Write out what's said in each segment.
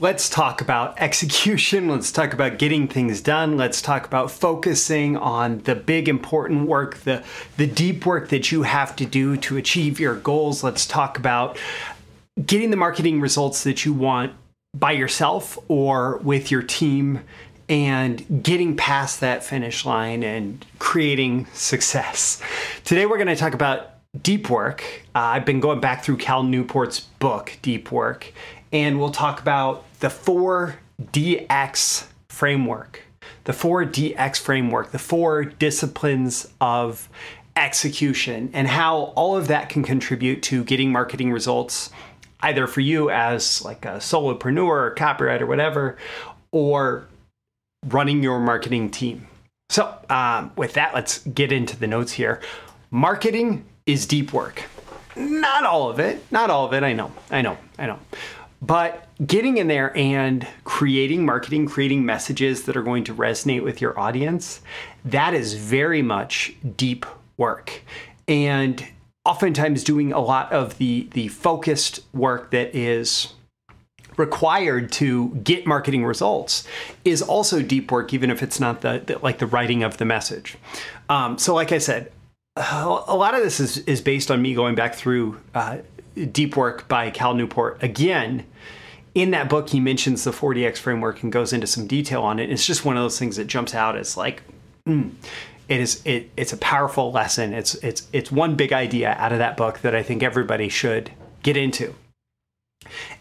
Let's talk about execution. Let's talk about getting things done. Let's talk about focusing on the big important work, the, the deep work that you have to do to achieve your goals. Let's talk about getting the marketing results that you want by yourself or with your team and getting past that finish line and creating success. Today, we're going to talk about deep work. Uh, I've been going back through Cal Newport's book, Deep Work, and we'll talk about the 4DX framework. The 4DX framework, the four disciplines of execution, and how all of that can contribute to getting marketing results either for you as like a solopreneur or copywriter or whatever, or running your marketing team. So, um, with that, let's get into the notes here. Marketing is deep work. Not all of it, not all of it. I know, I know, I know. But getting in there and creating marketing, creating messages that are going to resonate with your audience, that is very much deep work. And oftentimes doing a lot of the the focused work that is required to get marketing results is also deep work even if it's not the, the like the writing of the message um, so like i said a lot of this is, is based on me going back through uh, deep work by cal newport. Again in that book he mentions the 4dx framework and goes into some detail on it. It's just one of those things that jumps out It's like mm, it is it, it's a powerful lesson. It's it's it's one big idea out of that book that i think everybody should get into.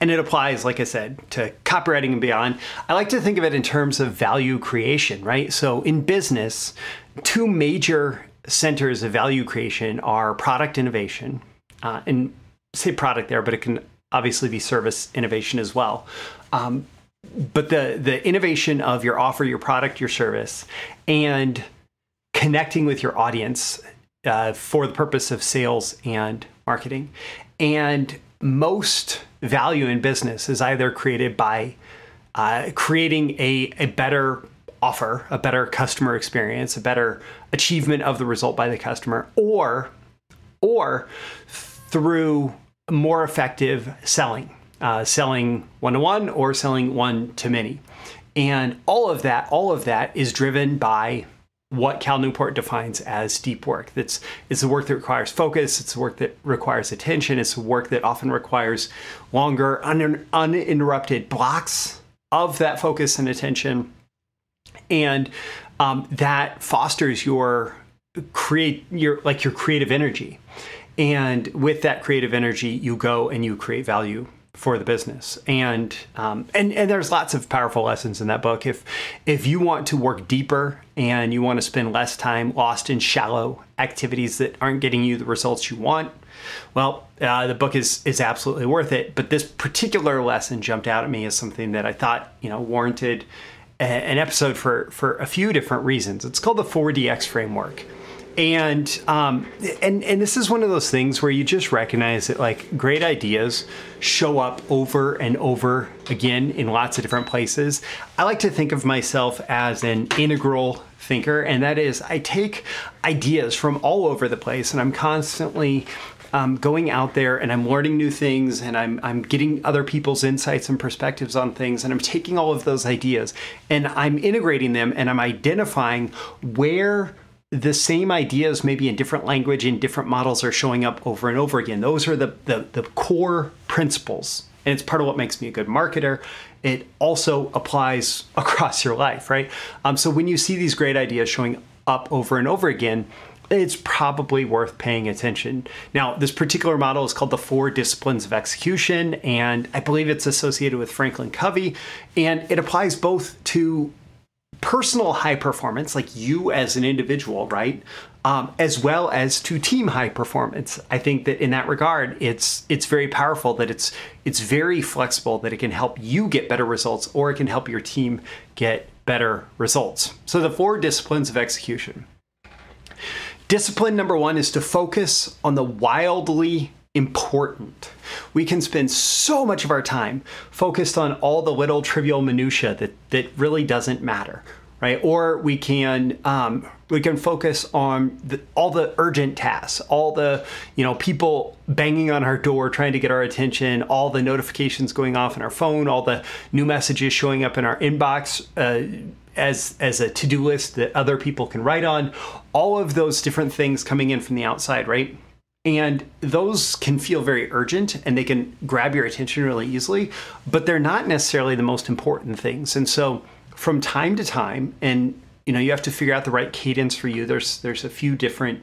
And it applies like i said to copywriting and beyond. I like to think of it in terms of value creation right? So in business two major centers of value creation are product innovation, uh, and say product there, but it can obviously be service innovation as well. Um, but the the innovation of your offer, your product, your service, and connecting with your audience uh, for the purpose of sales and marketing. And most value in business is either created by uh, creating a, a better offer a better customer experience, a better achievement of the result by the customer, or or through more effective selling, uh, selling one to one or selling one to many, and all of that, all of that is driven by what Cal Newport defines as deep work. That's it's the work that requires focus. It's the work that requires attention. It's the work that often requires longer, un- uninterrupted blocks of that focus and attention and um, that fosters your create your like your creative energy and with that creative energy you go and you create value for the business and um, and and there's lots of powerful lessons in that book if if you want to work deeper and you want to spend less time lost in shallow activities that aren't getting you the results you want well uh, the book is is absolutely worth it but this particular lesson jumped out at me as something that i thought you know warranted an episode for for a few different reasons. It's called the 4DX framework. And um, and and this is one of those things where you just recognize that like great ideas show up over and over again in lots of different places. I like to think of myself as an integral thinker, and that is I take ideas from all over the place, and I'm constantly um, going out there and I'm learning new things and I'm, I'm getting other people's insights and perspectives on things and I'm taking all of those ideas and I'm integrating them and I'm identifying where the same ideas maybe in different language in different models are showing up over and over again. Those are the, the, the core principles. And it's part of what makes me a good marketer. It also applies across your life right? Um, so when you see these great ideas showing up over and over again it's probably worth paying attention. Now, this particular model is called the Four Disciplines of Execution, and I believe it's associated with Franklin Covey, and it applies both to personal high performance, like you as an individual, right? Um, as well as to team high performance. I think that in that regard, it's it's very powerful that it's it's very flexible that it can help you get better results or it can help your team get better results. So the four disciplines of execution. Discipline number one is to focus on the wildly important. We can spend so much of our time focused on all the little trivial minutia that, that really doesn't matter, right? Or we can um, we can focus on the, all the urgent tasks, all the you know people banging on our door trying to get our attention, all the notifications going off in our phone, all the new messages showing up in our inbox. Uh, as as a to-do list that other people can write on all of those different things coming in from the outside right and those can feel very urgent and they can grab your attention really easily, but they're not necessarily the most important things. And so from time to time, and you know, you have to figure out the right cadence for you. There's there's a few different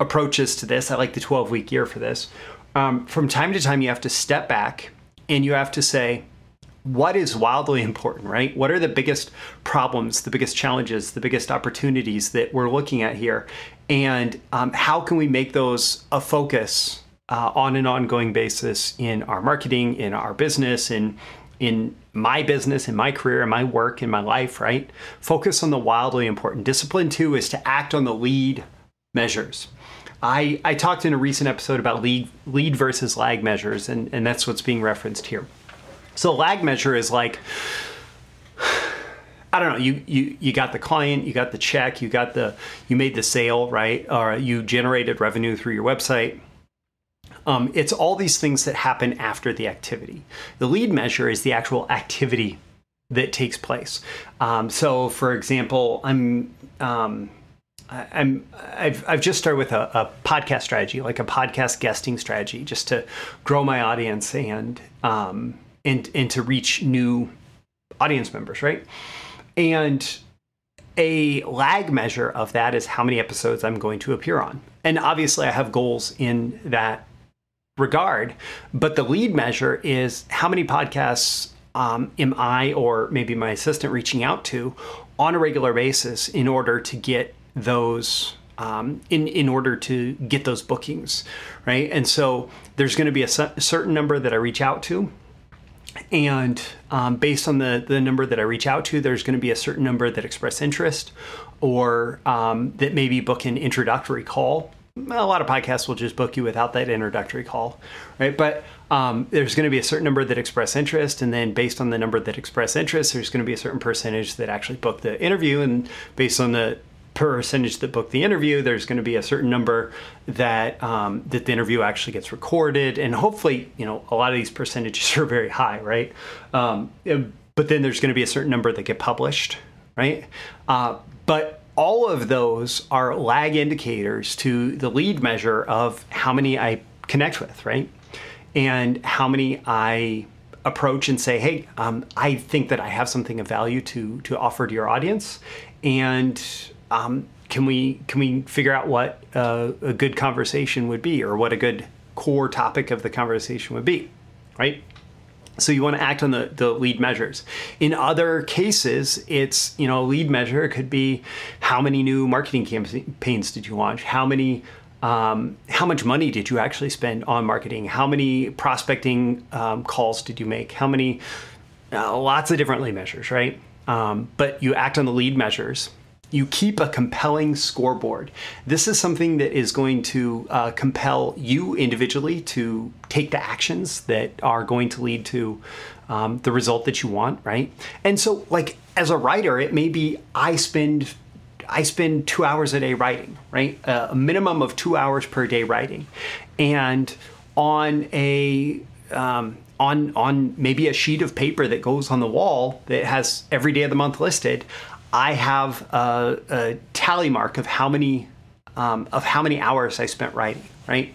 approaches to this. I like the 12 week year for this. Um, from time to time, you have to step back and you have to say, what is wildly important, right? What are the biggest problems, the biggest challenges, the biggest opportunities that we're looking at here? And um, how can we make those a focus uh, on an ongoing basis in our marketing, in our business, in in my business, in my career, in my work, in my life, right? Focus on the wildly important. Discipline two is to act on the lead measures. I, I talked in a recent episode about lead, lead versus lag measures, and, and that's what's being referenced here. So lag measure is like, I don't know, you, you, you got the client, you got the check, you got the, you made the sale, right? Or you generated revenue through your website. Um, it's all these things that happen after the activity. The lead measure is the actual activity that takes place. Um, so, for example, I'm um, I'm I've I've just started with a, a, podcast strategy, like a podcast guesting strategy, just to grow my audience and um, and and to reach new audience members, right? And a lag measure of that is how many episodes I'm going to appear on. And obviously, I have goals in that regard, but the lead measure is how many podcasts um, am I or maybe my assistant reaching out to on a regular basis in order to get those um, in in order to get those bookings, right? And so there's going to be a certain number that I reach out to and um, based on the, the number that I reach out to, there's going to be a certain number that express interest or um, that maybe book an introductory call. A lot of podcasts will just book you without that introductory call, right? But um, there's going to be a certain number that express interest, and then based on the number that express interest, there's going to be a certain percentage that actually book the interview, and based on the percentage that book the interview, there's going to be a certain number that um, that the interview actually gets recorded, and hopefully, you know, a lot of these percentages are very high, right? Um, but then there's going to be a certain number that get published, right? Uh, but all of those are lag indicators to the lead measure of how many I connect with, right? And how many I approach and say, hey, um, I think that I have something of value to to offer to your audience, and um, can we can we figure out what uh, a good conversation would be or what a good core topic of the conversation would be right? So you want to act on the, the lead measures. In other cases it's you know a lead measure could be how many new marketing campaigns did you launch? How many um, how much money did you actually spend on marketing? How many prospecting um, calls did you make? How many uh, lots of different lead measures right? Um, but you act on the lead measures you keep a compelling scoreboard. This is something that is going to uh, compel you individually to take the actions that are going to lead to um, the result that you want, right? And so, like as a writer, it may be I spend I spend two hours a day writing, right? Uh, a minimum of two hours per day writing, and on a um, on on maybe a sheet of paper that goes on the wall that has every day of the month listed. I have a, a tally mark of how many um, of how many hours I spent writing, right?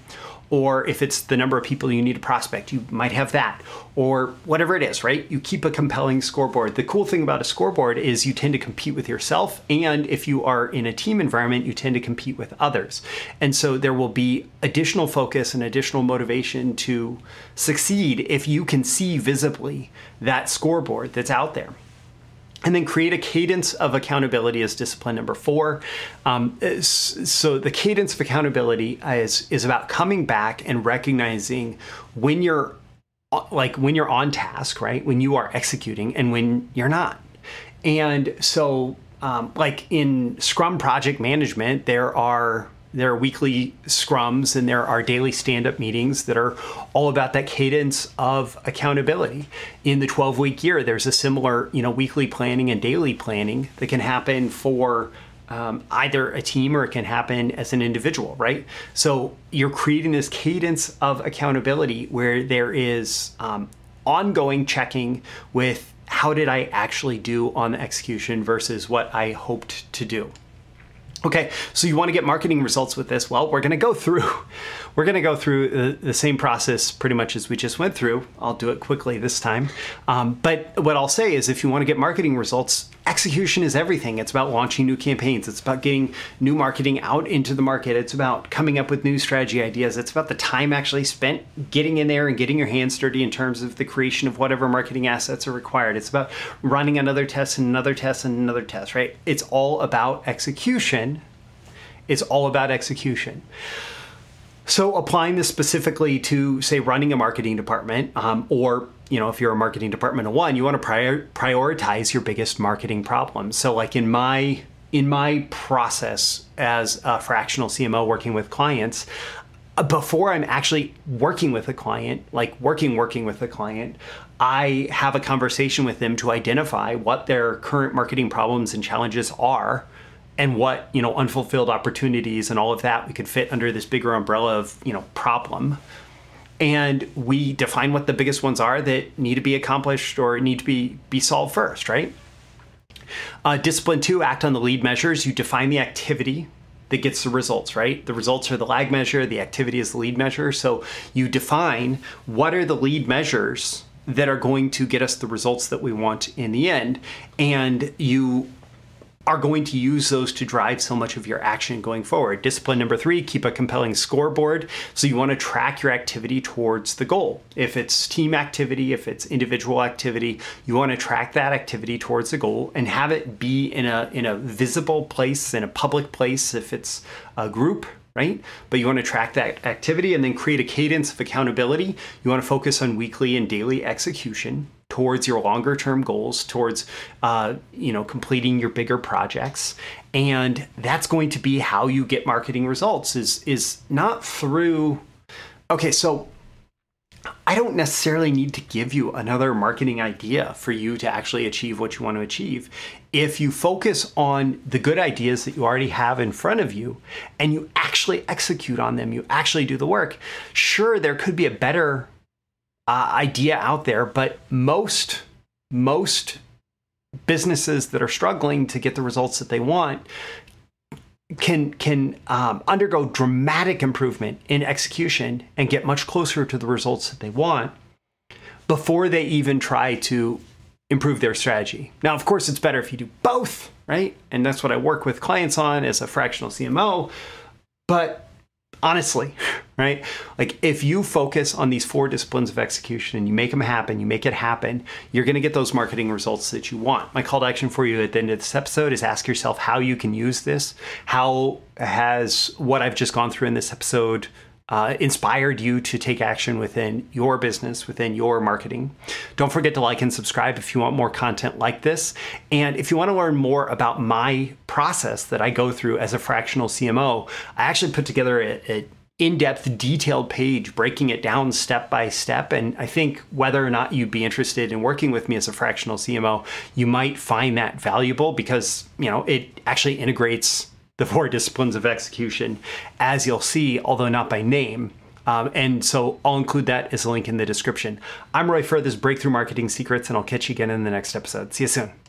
Or if it's the number of people you need to prospect, you might have that, or whatever it is, right? You keep a compelling scoreboard. The cool thing about a scoreboard is you tend to compete with yourself, and if you are in a team environment, you tend to compete with others. And so there will be additional focus and additional motivation to succeed if you can see visibly that scoreboard that's out there. And then create a cadence of accountability as discipline number four. Um, so the cadence of accountability is is about coming back and recognizing when you're like when you're on task, right? When you are executing and when you're not. And so, um, like in Scrum project management, there are there are weekly scrums and there are daily stand-up meetings that are all about that cadence of accountability. In the 12 week year there's a similar you know weekly planning and daily planning that can happen for um, either a team or it can happen as an individual right? So you're creating this cadence of accountability where there is um, ongoing checking with how did i actually do on the execution versus what i hoped to do Okay, so you want to get marketing results with this? Well, we're going to go through we're going to go through the, same process pretty much as we just went through. I'll do it quickly this time. Um, but what I'll say is if you want to get marketing results, execution is everything. It's about launching new campaigns. It's about getting new marketing out into the market. It's about coming up with new strategy ideas. It's about the time actually spent getting in there and getting your hands dirty in terms of the creation of whatever marketing assets are required. It's about running another test and another test and another test, right? It's all about execution. It's all about execution. So applying this specifically to say running a marketing department, um, or you know if you're a marketing department of one, you want to prior- prioritize your biggest marketing problems. So like in my in my process as a fractional CMO working with clients, uh, before I'm actually working with a client, like working working with a client, I have a conversation with them to identify what their current marketing problems and challenges are and what you know unfulfilled opportunities and all of that we could fit under this bigger umbrella of you know problem. And we define what the biggest ones are that need to be accomplished or need to be be solved first right? Uh, discipline two act on the lead measures. You define the activity that gets the results right? The results are the lag measure the activity is the lead measure. So you define what are the lead measures that are going to get us the results that we want in the end. And you are going to use those to drive so much of your action going forward. Discipline number three, keep a compelling scoreboard. So you want to track your activity towards the goal. If it's team activity, if it's individual activity, you want to track that activity towards the goal and have it be in a in a visible place, in a public place if it's a group right? But you want to track that activity and then create a cadence of accountability. You want to focus on weekly and daily execution towards your longer term goals, towards uh, you know completing your bigger projects, and that's going to be how you get marketing results. Is is not through. Okay, so I don't necessarily need to give you another marketing idea for you to actually achieve what you want to achieve. If you focus on the good ideas that you already have in front of you and you actually execute on them, you actually do the work, sure, there could be a better uh, idea out there, but most most businesses that are struggling to get the results that they want can can um, undergo dramatic improvement in execution and get much closer to the results that they want before they even try to improve their strategy. Now, of course, it's better if you do both, right? And that's what I work with clients on as a fractional CMO. But honestly, right? Like if you focus on these four disciplines of execution and you make them happen, you make it happen, you're going to get those marketing results that you want. My call to action for you at the end of this episode is ask yourself how you can use this. How has what I've just gone through in this episode uh, inspired you to take action within your business, within your marketing. Don't forget to like and subscribe if you want more content like this. And if you want to learn more about my process that I go through as a fractional CMO, I actually put together a, a in-depth detailed page breaking it down step by step and i think whether or not you'd be interested in working with me as a fractional cmo you might find that valuable because you know it actually integrates the four disciplines of execution, as you'll see, although not by name. Um, and so I'll include that as a link in the description. I'm Roy Furr, this Breakthrough Marketing Secrets, and I'll catch you again in the next episode. See you soon.